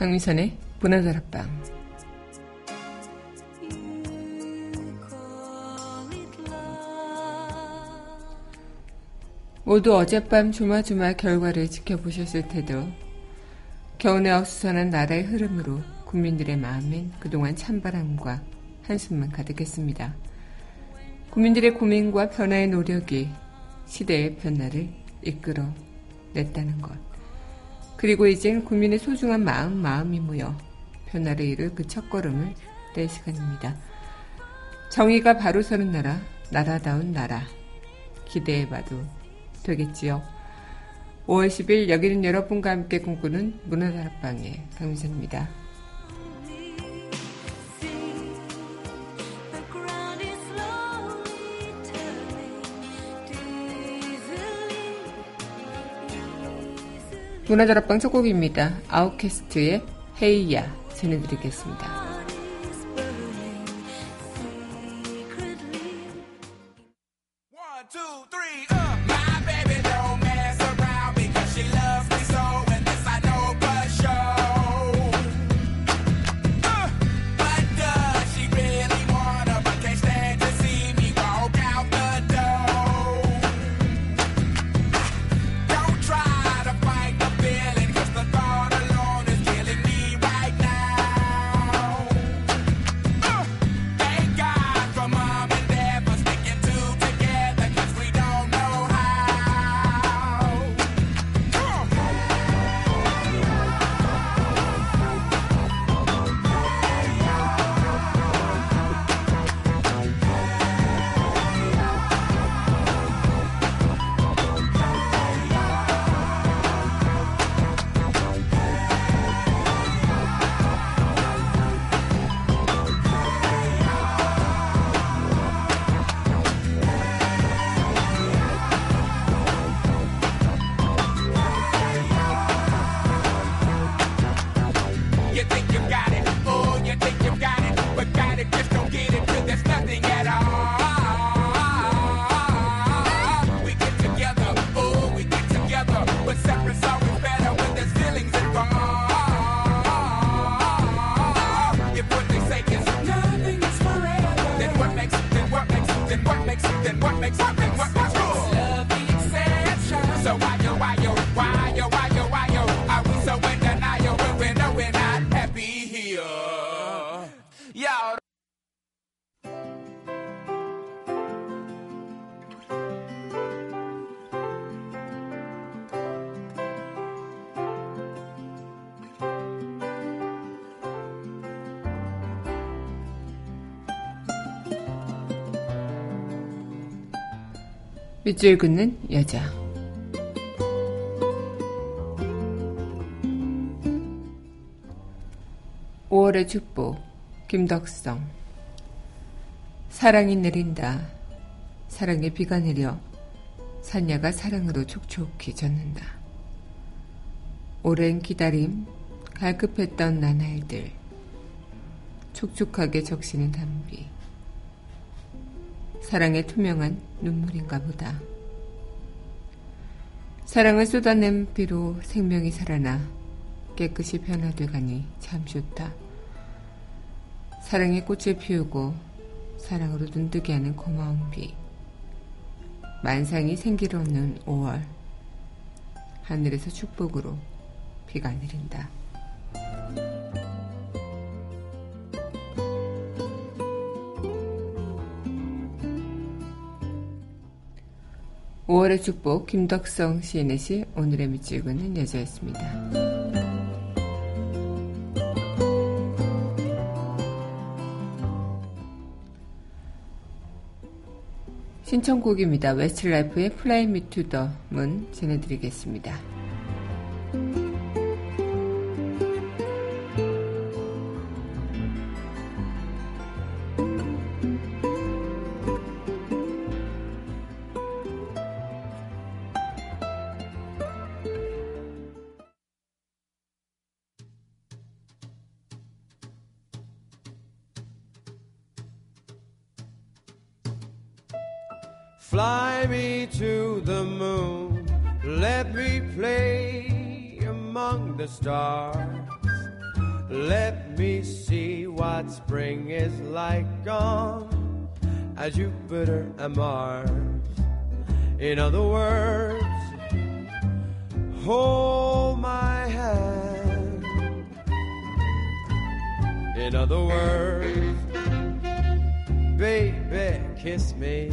강민선의 문화다락방 모두 어젯밤 조마조마 결과를 지켜보셨을 테도 겨우내 어수선한 나라의 흐름으로 국민들의 마음엔 그동안 찬바람과 한숨만 가득했습니다. 국민들의 고민과 변화의 노력이 시대의 변화를 이끌어 냈다는 것. 그리고 이젠 국민의 소중한 마음, 마음이 모여 변화를 이룰 그 첫걸음을 뗄 시간입니다. 정의가 바로 서는 나라, 나라다운 나라. 기대해봐도 되겠지요. 5월 10일 여기는 여러분과 함께 꿈꾸는 문화다락방의 강민선입니다. 문화다락방 첫 곡입니다. 아웃캐스트의 헤이야 전해드리겠습니다. 밑줄 긋는 여자. (5월의) 축복 김덕성. 사랑이 내린다. 사랑의 비가 내려 산야가 사랑으로 촉촉히 젖는다. 오랜 기다림 갈급했던 나날들. 촉촉하게 적시는 담비 사랑의 투명한 눈물인가 보다. 사랑을 쏟아낸 비로 생명이 살아나 깨끗이 변화돼 가니 참 좋다. 사랑의 꽃을 피우고 사랑으로 눈뜨게 하는 고마운 비. 만상이 생기를 얻는 5월. 하늘에서 축복으로 비가 내린다. 5월의 축복 김덕성 시인의 시 오늘의 밑줄 긋는 여자였습니다. 신청곡입니다. Westlife의 Fly Me To The Moon 전해드리겠습니다. Fly me to the moon, let me play among the stars. Let me see what spring is like on a Jupiter and Mars. In other words, hold my hand. In other words, baby, kiss me.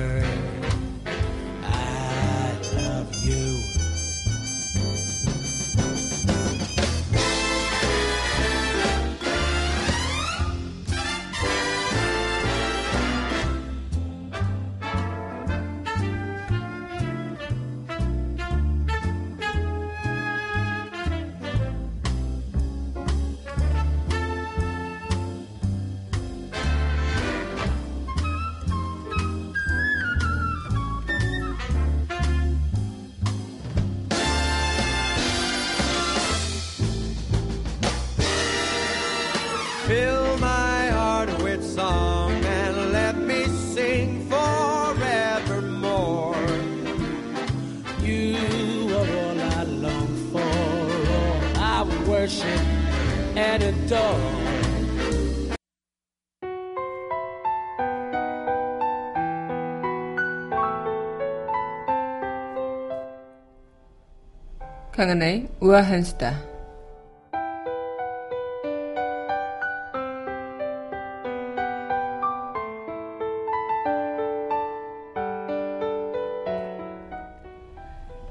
강하나의 우아한 수다.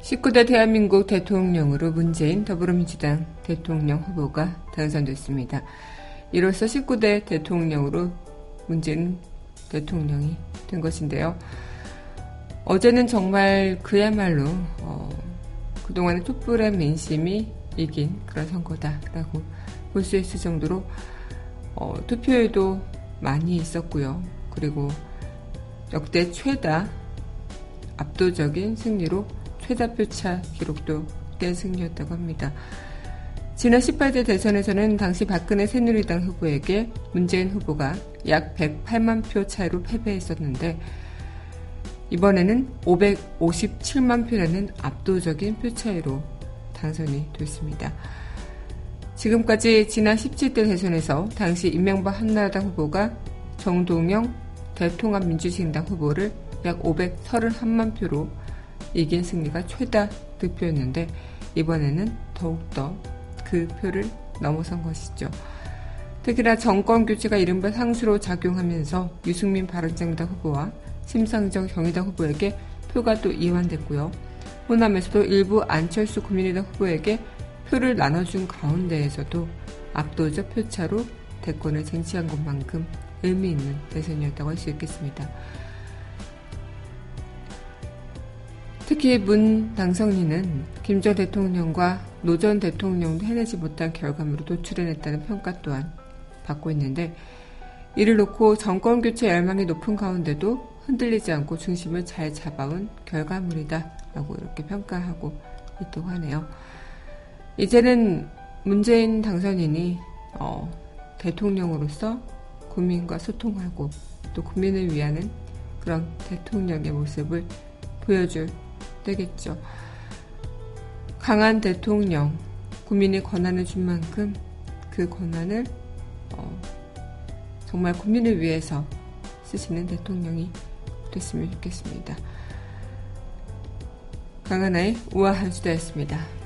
(19대) 대한민국 대통령으로 문재인 더불어민주당 대통령 후보가 당선됐습니다. 이로써 (19대) 대통령으로 문재인 대통령이 된 것인데요. 어제는 정말 그야말로 어, 그동안의 촛불의 민심이 이긴 그런 선거다라고 볼 수 있을 정도로 어, 투표에도 많이 있었고요. 그리고 역대 최다 압도적인 승리로 최다 표차 기록도 깬 승리였다고 합니다. 지난 18대 대선에서는 당시 박근혜 새누리당 후보에게 문재인 후보가 약 108만 표 차이로 패배했었는데 이번에는 557만 표라는 압도적인 표 차이로 당선이 됐습니다. 지금까지 지난 17대 대선에서 당시 임명박 한나라당 후보가 정동영 대통합민주신당 후보를 약 531만 표로 이긴 승리가 최다 득표였는데 이번에는 더욱더 그 표를 넘어선 것이죠. 특히나 정권 교체가 이른바 상수로 작용하면서 유승민 바른정당 후보와 심상정 정의당 후보에게 표가 또 이완됐고요. 호남에서도 일부 안철수 국민의당 후보에게 표를 나눠준 가운데에서도 압도적 표차로 대권을 쟁취한 것만큼 의미 있는 대선이었다고 할 수 있겠습니다. 특히 문 당선인은 김 전 대통령과 노 전 대통령도 해내지 못한 결과물로 도출해냈다는 평가 또한 받고 있는데 이를 놓고 정권 교체 열망이 높은 가운데도 흔들리지 않고 중심을 잘 잡아온 결과물이다 라고 이렇게 평가하고 있다고 하네요. 이제는 문재인 당선인이 어, 대통령으로서 국민과 소통하고 또 국민을 위하는 그런 대통령의 모습을 보여줄 때겠죠. 강한 대통령, 국민이 권한을 준 만큼 그 권한을 어, 정말 국민을 위해서 쓰시는 대통령이 됐으면 좋겠습니다. 강하나의 우아한 수다였습니다.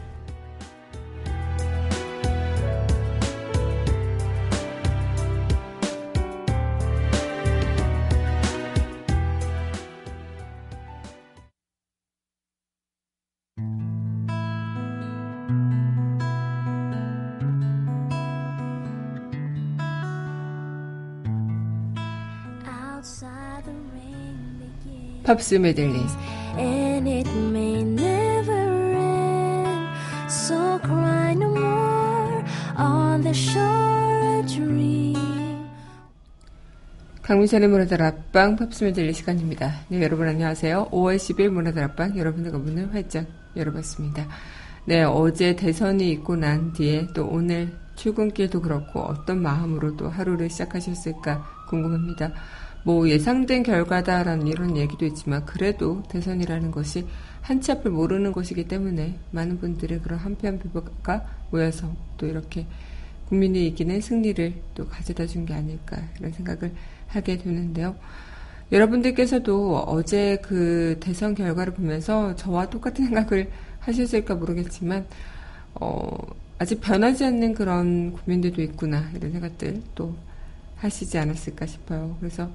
팝스 메들리 and it may never end. So cry no more on the shore a dream. 강민선의 문화들 앞방 팝스며 들릴 시간입니다. 네, 여러분 안녕하세요. 5월 10일 문화들 앞방 여러분들과 문을 활짝 열어봤습니다. 네, 어제 대선이 있고 난 뒤에 또 오늘 출근길도 그렇고 어떤 마음으로 또 하루를 시작하셨을까 궁금합니다. 뭐 예상된 결과다라는 이런 얘기도 있지만 그래도 대선이라는 것이 한치 앞을 모르는 것이기 때문에 많은 분들의 그런 한편 비보가 모여서 또 이렇게 국민이 이기는 승리를 또 가져다 준 게 아닐까 이런 생각을 하게 되는데요. 여러분들께서도 어제 그 대선 결과를 보면서 저와 똑같은 생각을 하셨을까 모르겠지만, 어, 아직 변하지 않는 그런 국민들도 있구나, 이런 생각들 또 하시지 않았을까 싶어요. 그래서,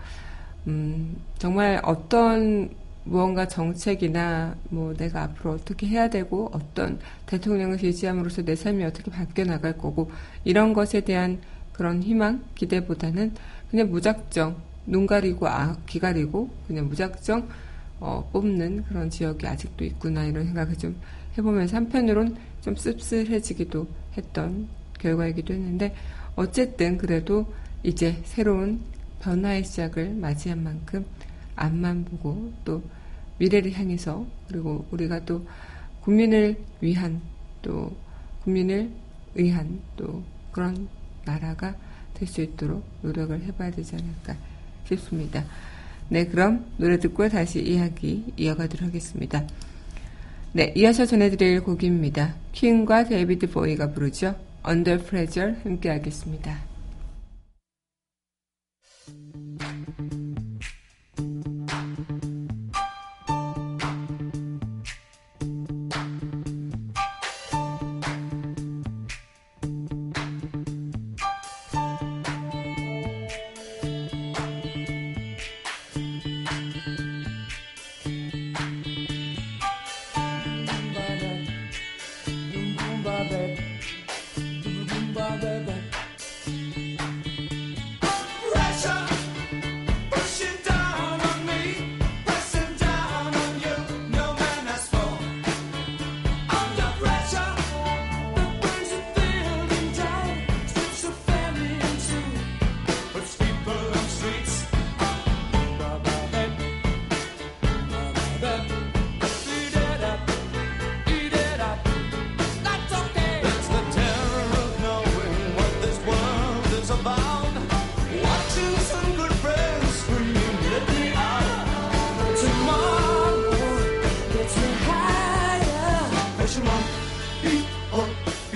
음, 정말 어떤 무언가 정책이나 뭐 내가 앞으로 어떻게 해야 되고 어떤 대통령을 지지함으로써 내 삶이 어떻게 바뀌어 나갈 거고 이런 것에 대한 그런 희망, 기대보다는 그냥 무작정 눈 가리고 아, 귀 가리고 그냥 무작정 어, 뽑는 그런 지역이 아직도 있구나 이런 생각을 좀 해보면서 한편으론 좀 씁쓸해지기도 했던 결과이기도 했는데 어쨌든 그래도 이제 새로운 변화의 시작을 맞이한 만큼 앞만 보고 또 미래를 향해서 그리고 우리가 또 국민을 위한 또 국민을 위한 또 그런 나라가 될 수 있도록 노력을 해봐야 되지 않을까 싶습니다. 네, 그럼 노래 듣고 다시 이야기 이어가도록 하겠습니다. 네, 이어서 전해드릴 곡입니다. 퀸과 데이비드 보이가 부르죠. Under Pressure 함께 하겠습니다.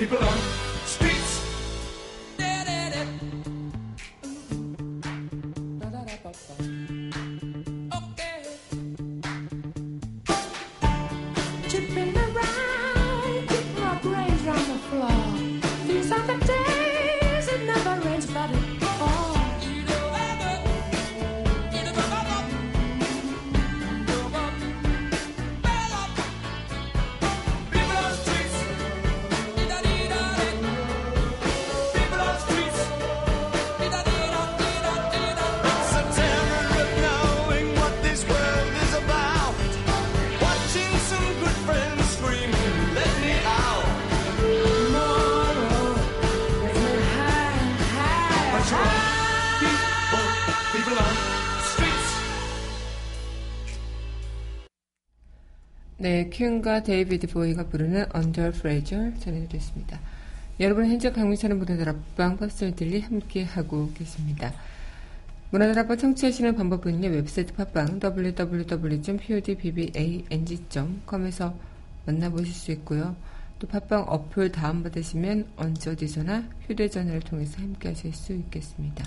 네, Queen과 David Bowie가 부르는 Under Pressure 전해드렸습니다. 여러분 현재 강민선의 문화다락방 팝스 메들리 함께하고 계십니다. 문화다락방 청취하시는 방법은요. 웹사이트 팟빵 www.podbbang.com에서 만나보실 수 있고요. 또 팟빵 어플 다운받으시면 언제 어디서나 휴대전화를 통해서 함께하실 수 있겠습니다.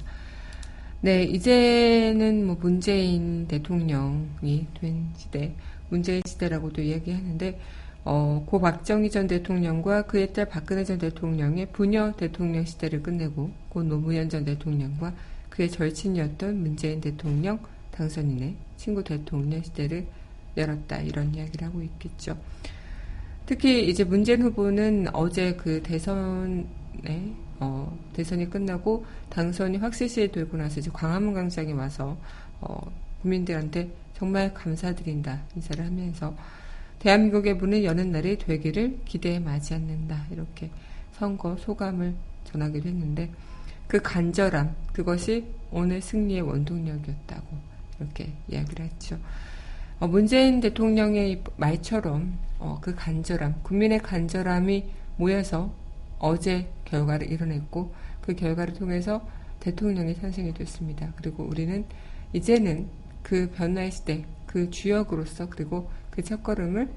네, 이제는 뭐 문재인 대통령이 된 시대 문재인 시대라고도 이야기하는데 어, 고 박정희 전 대통령과 그의 딸 박근혜 전 대통령의 부녀 대통령 시대를 끝내고 고 노무현 전 대통령과 그의 절친이었던 문재인 대통령 당선인의 친구 대통령 시대를 열었다 이런 이야기를 하고 있겠죠. 특히 이제 문재인 후보는 어제 그 대선에 어, 대선이 끝나고 당선이 확실시 되고 나서 이제 광화문 광장에 와서 어, 국민들한테 정말 감사드린다 인사를 하면서 대한민국의 문을 여는 날이 되기를 기대에 맞이 않는다 이렇게 선거 소감을 전하기도 했는데 그 간절함, 그것이 오늘 승리의 원동력이었다고 이렇게 이야기를 했죠. 어, 문재인 대통령의 말처럼 어, 그 간절함, 국민의 간절함이 모여서 어제 결과를 이뤄냈고 그 결과를 통해서 대통령이 탄생이 됐습니다. 그리고 우리는 이제는 그 변화의 시대, 그 주역으로서 그리고 그 첫걸음을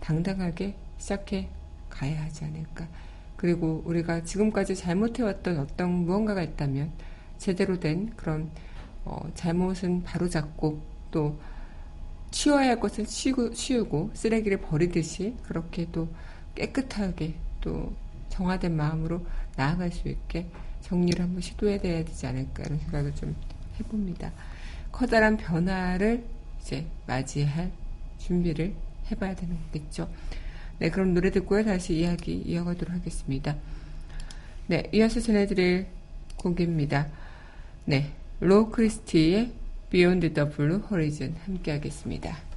당당하게 시작해 가야 하지 않을까. 그리고 우리가 지금까지 잘못해왔던 어떤 무언가가 있다면 제대로 된 그런 어, 잘못은 바로잡고 또 치워야 할 것은 치우고, 쓰레기를 버리듯이 그렇게 또 깨끗하게 또 정화된 마음으로 나아갈 수 있게 정리를 한번 시도해야 되지 않을까 이런 생각을 좀 해봅니다. 커다란 변화를 이제 맞이할 준비를 해봐야 되는 거겠죠. 네, 그럼 노래 듣고요. 다시 이야기 이어가도록 하겠습니다. 네, 이어서 전해드릴 곡입니다. 네, 로 크리스티의 Beyond the Blue Horizon 함께 하겠습니다.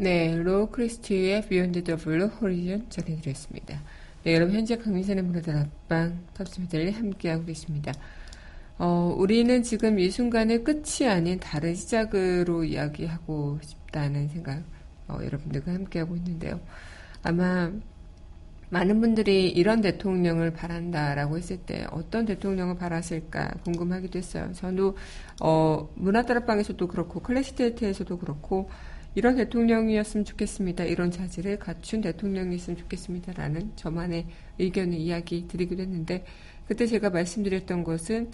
네, 로 크리스티의 Beyond the Blue Horizon 전해드렸습니다. 네, 여러분 현재 강민선의 문화들 앞방 탑스 메들리 함께하고 계십니다. 어, 우리는 지금 이 순간의 끝이 아닌 다른 시작으로 이야기하고 싶다는 생각, 어, 여러분들과 함께하고 있는데요. 아마 많은 분들이 이런 대통령을 바란다라고 했을 때 어떤 대통령을 바라실까 궁금하기도 했어요. 저도 어, 문화다락방에서도 그렇고 클래시데이트에서도 그렇고 이런 대통령이었으면 좋겠습니다. 이런 자질을 갖춘 대통령이었으면 좋겠습니다 라는 저만의 의견을 이야기 드리기도 했는데 그때 제가 말씀드렸던 것은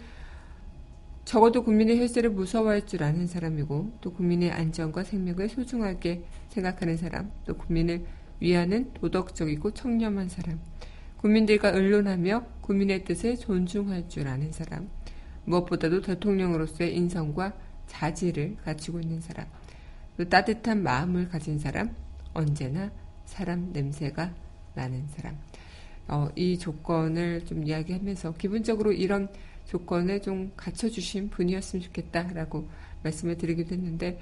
적어도 국민의 혈세를 무서워할 줄 아는 사람이고 또 국민의 안전과 생명을 소중하게 생각하는 사람 또 국민을 위하는 도덕적이고 청렴한 사람 국민들과 의논하며 국민의 뜻을 존중할 줄 아는 사람 무엇보다도 대통령으로서의 인성과 자질을 갖추고 있는 사람 또 따뜻한 마음을 가진 사람 언제나 사람 냄새가 나는 사람 어, 이 조건을 좀 이야기하면서 기본적으로 이런 조건을 좀 갖춰주신 분이었으면 좋겠다라고 말씀을 드리기도 했는데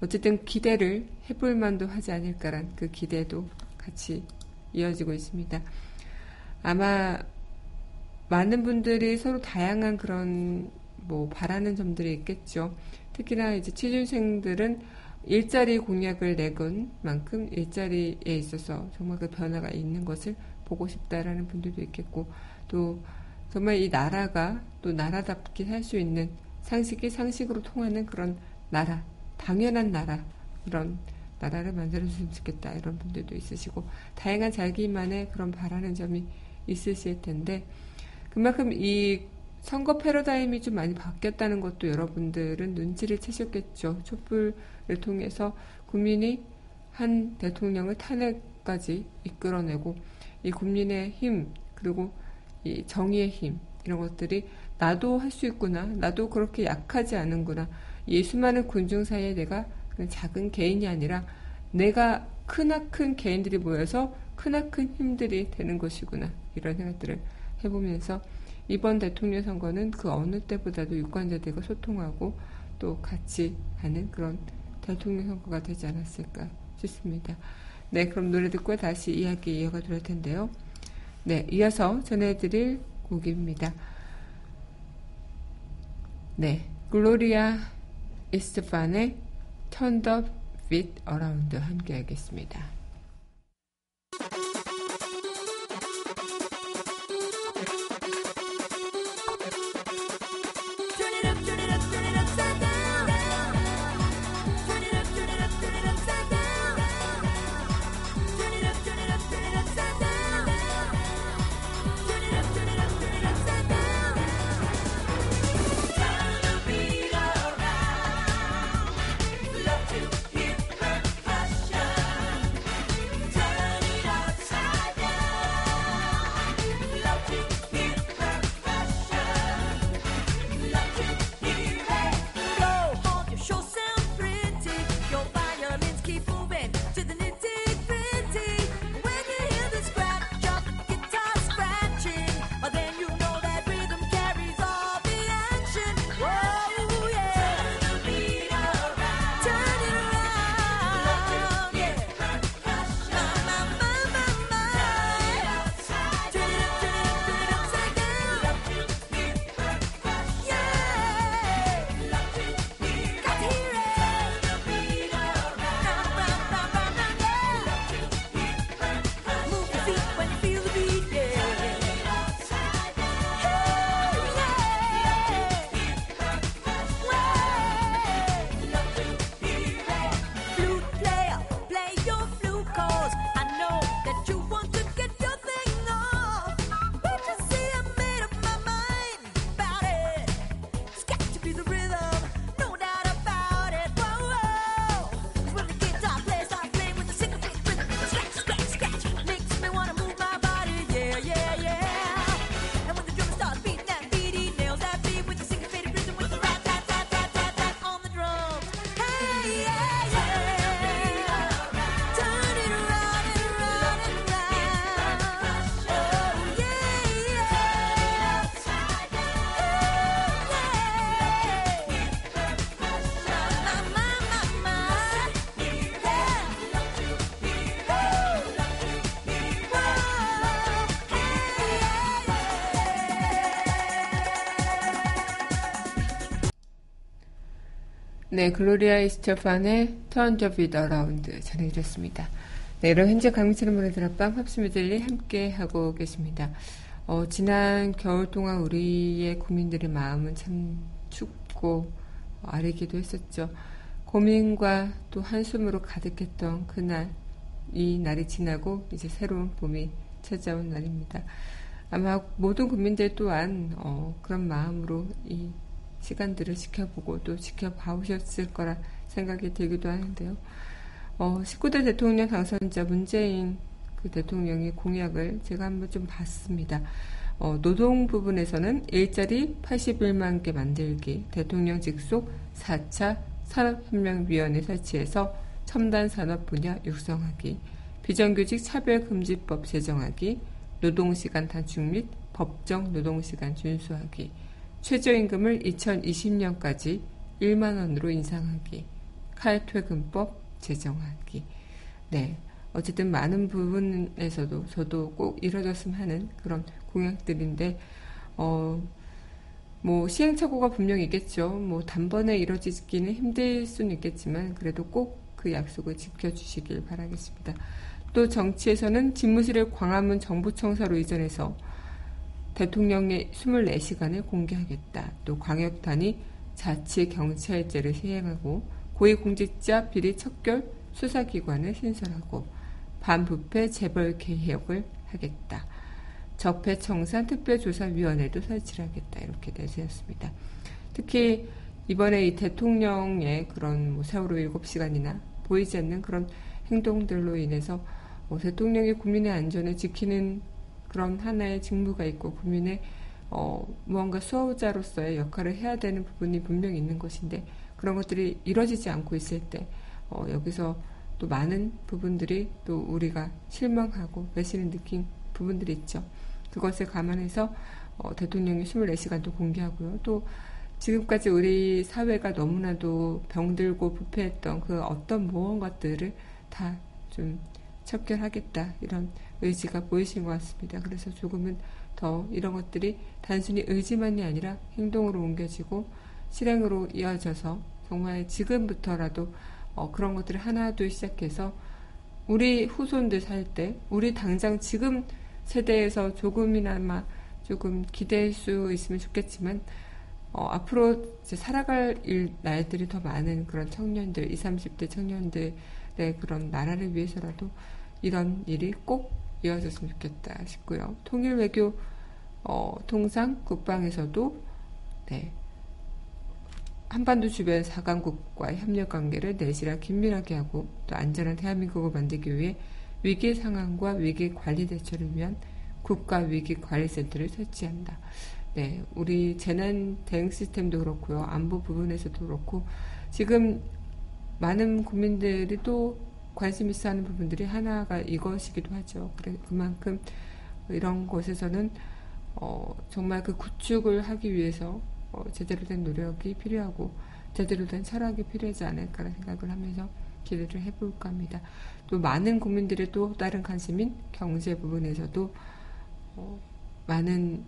어쨌든 기대를 해볼 만도 하지 않을까란 그 기대도 같이 이어지고 있습니다. 아마 많은 분들이 서로 다양한 그런 뭐 바라는 점들이 있겠죠. 특히나 이제 취준생들은 일자리 공약을 내건 만큼 일자리에 있어서 정말 그 변화가 있는 것을 보고 싶다라는 분들도 있겠고 또 정말 이 나라가 또 나라답게 살수 있는 상식이 상식으로 통하는 그런 나라, 당연한 나라, 이런 나라를 만들어줬으면 좋겠다. 이런 분들도 있으시고, 다양한 자기만의 그런 바라는 점이 있으실 텐데, 그만큼 이 선거 패러다임이 좀 많이 바뀌었다는 것도 여러분들은 눈치를 채셨겠죠. 촛불을 통해서 국민이 한 대통령을 탄핵까지 이끌어내고 이 국민의 힘 그리고 이 정의의 힘 이런 것들이 나도 할 수 있구나 나도 그렇게 약하지 않은구나 이 수많은 군중 사이에 내가 작은 개인이 아니라 내가 크나큰 개인들이 모여서 크나큰 힘들이 되는 것이구나 이런 생각들을 해보면서 이번 대통령 선거는 그 어느 때보다도 유권자들과 소통하고 또 같이 하는 그런 대통령 선거가 되지 않았을까 싶습니다. 네, 그럼 노래 듣고 다시 이야기 이어가 될 텐데요. 네, 이어서 전해드릴 곡입니다. 네, 글로리아 이스트판의 Turn the Beat Around 함께 하겠습니다. 네, 글로리아 이스터판의 Turn the Beat Around 전해드렸습니다. 네, 여러분 현재 강민철의 노래들 앞방 합심 메들리 함께 하고 계십니다. 어, 지난 겨울 동안 우리의 국민들의 마음은 참 춥고 아리기도 했었죠. 고민과 또 한숨으로 가득했던 그날, 이 날이 지나고 이제 새로운 봄이 찾아온 날입니다. 아마 모든 국민들 또한 어, 그런 마음으로 이 시간들을 지켜보고 또 지켜봐오셨을 거라 생각이 들기도 하는데요. 어, 19대 대통령 당선자 문재인 그 대통령의 공약을 제가 한번 좀 봤습니다. 어, 노동 부분에서는 일자리 81만 개 만들기, 대통령 직속 4차 산업혁명위원회 설치해서 첨단 산업 분야 육성하기, 비정규직 차별금지법 제정하기, 노동시간 단축 및 법정 노동시간 준수하기, 최저임금을 2020년까지 1만 원으로 인상하기, 칼퇴근법 제정하기. 네. 어쨌든 많은 부분에서도 저도 꼭 이뤄졌으면 하는 그런 공약들인데, 어, 뭐, 시행착오가 분명히 있겠죠. 뭐, 단번에 이뤄지기는 힘들 수는 있겠지만, 그래도 꼭 그 약속을 지켜주시길 바라겠습니다. 또 정치에서는 집무실을 광화문 정부청사로 이전해서 대통령의 24시간을 공개하겠다. 또 광역단위 자치 경찰제를 시행하고 고위공직자 비리 척결 수사기관을 신설하고 반부패 재벌 개혁을 하겠다. 적폐청산 특별조사위원회도 설치를 하겠다 이렇게 내세웠습니다. 특히 이번에 이 대통령의 그런 뭐 세월호 7시간이나 보이지 않는 그런 행동들로 인해서 뭐 대통령이 국민의 안전을 지키는 그런 하나의 직무가 있고 국민의 어, 무언가 수호자로서의 역할을 해야 되는 부분이 분명히 있는 것인데 그런 것들이 이루어지지 않고 있을 때 어, 여기서 또 많은 부분들이 또 우리가 실망하고 배신을 느낀 부분들이 있죠. 그것을 감안해서 어, 대통령이 24시간도 공개하고요. 또 지금까지 우리 사회가 너무나도 병들고 부패했던 그 어떤 무언가들을 다 좀 척결하겠다 이런 의지가 보이신 것 같습니다. 그래서 조금은 더 이런 것들이 단순히 의지만이 아니라 행동으로 옮겨지고 실행으로 이어져서 정말 지금부터라도 어, 그런 것들을 하나둘 시작해서 우리 후손들 살 때 우리 당장 지금 세대에서 조금이나마 조금 기대할 수 있으면 좋겠지만 어, 앞으로 살아갈 일, 날들이 더 많은 그런 청년들, 20, 30대 청년들의 그런 나라를 위해서라도 이런 일이 꼭 이어졌으면 좋겠다 싶고요. 통일 외교 어, 통상 국방에서도 네, 한반도 주변 4강국과의 협력 관계를 내실화 긴밀하게 하고 또 안전한 대한민국을 만들기 위해 위기 상황과 위기 관리 대처를 위한 국가 위기 관리 센터를 설치한다. 네, 우리 재난 대응 시스템도 그렇고요. 안보 부분에서도 그렇고 지금 많은 국민들이 또 관심 있어 하는 부분들이 하나가 이것이기도 하죠. 그만큼 이런 곳에서는 어, 정말 그 구축을 하기 위해서 어, 제대로 된 노력이 필요하고 제대로 된 철학이 필요하지 않을까라는 생각을 하면서 기대를 해볼까 합니다. 또 많은 국민들의 또 다른 관심인 경제 부분에서도 어, 많은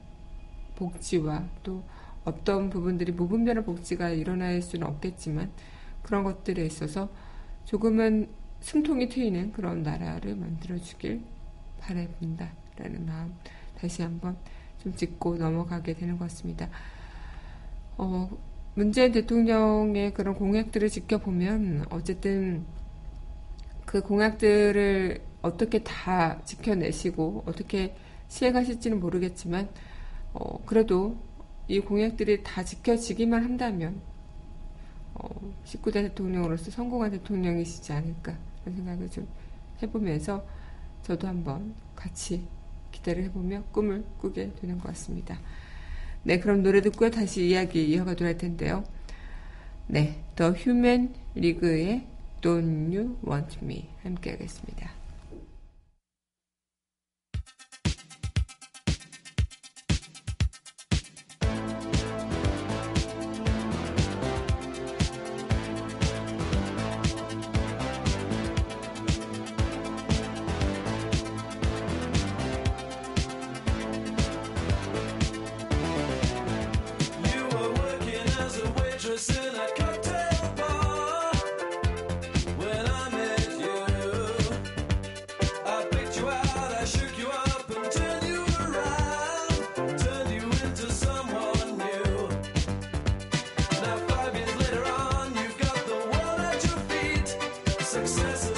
복지와 또 어떤 부분들이 무분별한 복지가 일어날 수는 없겠지만 그런 것들에 있어서 조금은 숨통이 트이는 그런 나라를 만들어주길 바라본다 라는 마음 다시 한번 좀 짚고 넘어가게 되는 것 같습니다. 어, 문재인 대통령의 그런 공약들을 지켜보면 어쨌든 그 공약들을 어떻게 다 지켜내시고 어떻게 시행하실지는 모르겠지만 어, 그래도 이 공약들이 다 지켜지기만 한다면 어, 19대 대통령으로서 성공한 대통령이시지 않을까 그런 생각을 좀 해보면서 저도 한번 같이 기대를 해보며 꿈을 꾸게 되는 것 같습니다. 네, 그럼 노래 듣고 다시 이야기 이어가도록 할 텐데요. 네, 더 휴먼 리그의 Don't You Want Me 함께 하겠습니다. success.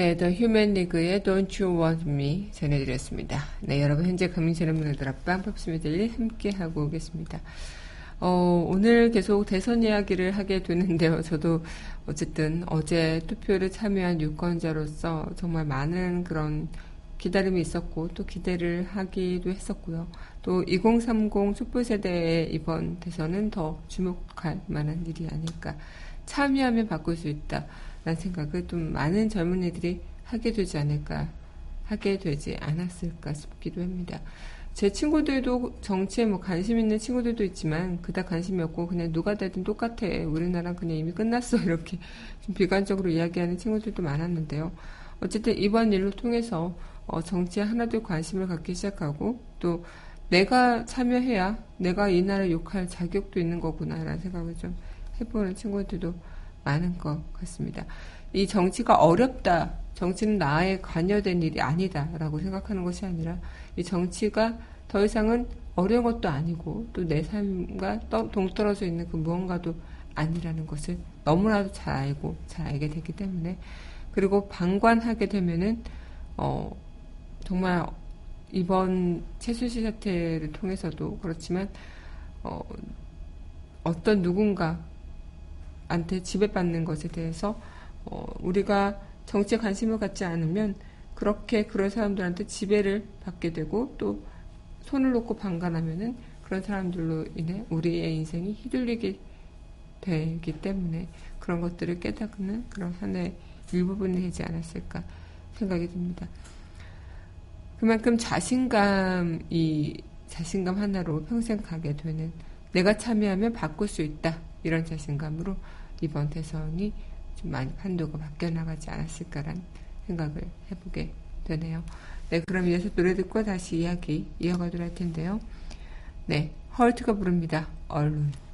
네, 더 휴먼 리그의 Don't You Want Me 전해드렸습니다. 네, 여러분 현재 금민철의 문화들 앞방 팝스미들리 함께하고 계십니다. 어, 오늘 계속 대선 이야기를 하게 되는데요. 저도 어쨌든 어제 투표를 참여한 유권자로서 정말 많은 그런 기다림이 있었고 또 기대를 하기도 했었고요. 또 2030 촛불 세대의 이번 대선은 더 주목할 만한 일이 아닐까. 참여하면 바꿀 수 있다. 라는 생각을 좀 많은 젊은이들이 하게 되지 않을까, 하게 되지 않았을까 싶기도 합니다. 제 친구들도 정치에 뭐 관심 있는 친구들도 있지만 그닥 관심이 없고 그냥 누가 되든 똑같아. 우리나라 그냥 이미 끝났어. 이렇게 좀 비관적으로 이야기하는 친구들도 많았는데요. 어쨌든 이번 일로 통해서 어, 정치에 하나둘 관심을 갖기 시작하고 또 내가 참여해야 내가 이 나라 욕할 자격도 있는 거구나라는 생각을 좀 해보는 친구들도 많은 것 같습니다. 이 정치가 어렵다. 정치는 나에 관여된 일이 아니다라고 생각하는 것이 아니라 이 정치가 더 이상은 어려운 것도 아니고 또 내 삶과 동떨어져 있는 그 무언가도 아니라는 것을 너무나도 잘 알고 잘 알게 되기 때문에 그리고 방관하게 되면은 어 정말 이번 최순실 사태를 통해서도 그렇지만 어 어떤 누군가 한테 지배받는 것에 대해서 어, 우리가 정치에 관심을 갖지 않으면 그렇게 그런 사람들한테 지배를 받게 되고 또 손을 놓고 방관하면은 그런 사람들로 인해 우리의 인생이 휘둘리게 되기 때문에 그런 것들을 깨닫는 그런 하나의 일부분이 되지 않았을까 생각이 듭니다. 그만큼 자신감이 자신감 하나로 평생 가게 되는 내가 참여하면 바꿀 수 있다 이런 자신감으로 이번 대선이 좀 많이 판도가 바뀌어 나가지 않았을까란 생각을 해보게 되네요. 네, 그럼 이어서 노래 듣고 다시 이야기 이어가도록 할 텐데요. 네, 헐트가 부릅니다. 얼른.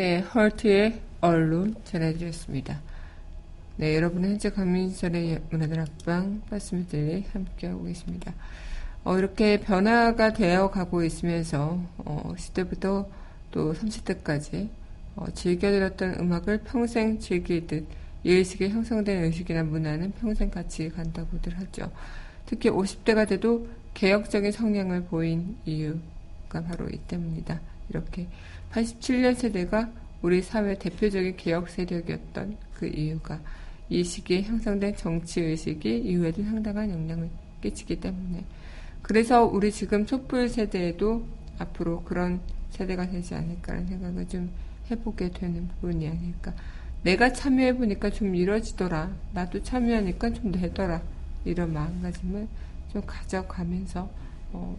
네, 헐트의 얼룬 전해드렸습니다. 네, 여러분은 현재 강민선의 문화들 앞방 빠스미들리 함께하고 계십니다. 어, 이렇게 변화가 되어 가고 있으면서 어, 10대부터 또 30대까지 어, 즐겨 들었던 음악을 평생 즐기듯 이 의식에 형성된 의식이나 문화는 평생 같이 간다고들 하죠. 특히 50대가 돼도 개혁적인 성향을 보인 이유가 바로 이 때문이다. 이렇게 87년 세대가 우리 사회 대표적인 개혁 세력이었던 그 이유가 이 시기에 형성된 정치의식이 이후에도 상당한 영향을 끼치기 때문에 그래서 우리 지금 촛불 세대에도 앞으로 그런 세대가 되지 않을까라는 생각을 좀 해보게 되는 부분이 아닐까. 내가 참여해보니까 좀 이뤄지더라. 나도 참여하니까 좀 되더라. 이런 마음가짐을 좀 가져가면서, 어,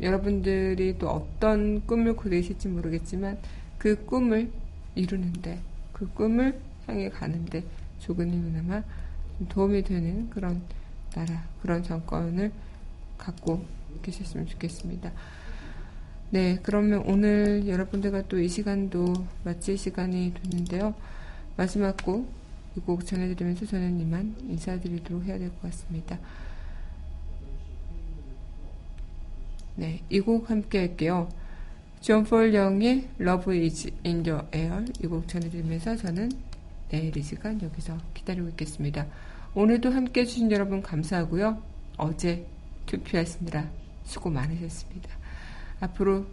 여러분들이 또 어떤 꿈을 꾸리실지 모르겠지만 그 꿈을 이루는데 그 꿈을 향해 가는데 조금이나마 도움이 되는 그런 나라, 그런 정권을 갖고 계셨으면 좋겠습니다. 네, 그러면 오늘 여러분들과 또 이 시간도 마칠 시간이 됐는데요. 마지막 곡, 이 곡 전해드리면서 저는 이만 인사드리도록 해야 될 것 같습니다. 네, 이 곡 함께 할게요. John Paul Young의 Love is in the air 이 곡 전해드리면서 저는 내일 이 시간 여기서 기다리고 있겠습니다. 오늘도 함께 해주신 여러분 감사하고요. 어제 투표하시느라 수고 많으셨습니다. 앞으로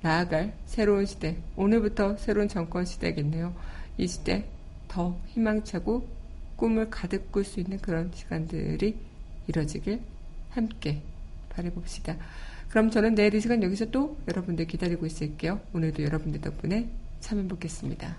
나아갈 새로운 시대, 오늘부터 새로운 정권 시대겠네요. 이 시대 더 희망차고 꿈을 가득 꿀 수 있는 그런 시간들이 이뤄지길 함께 바라봅시다. 그럼 저는 내일 이 시간 여기서 또 여러분들 기다리고 있을게요. 오늘도 여러분들 덕분에 참 행복했습니다.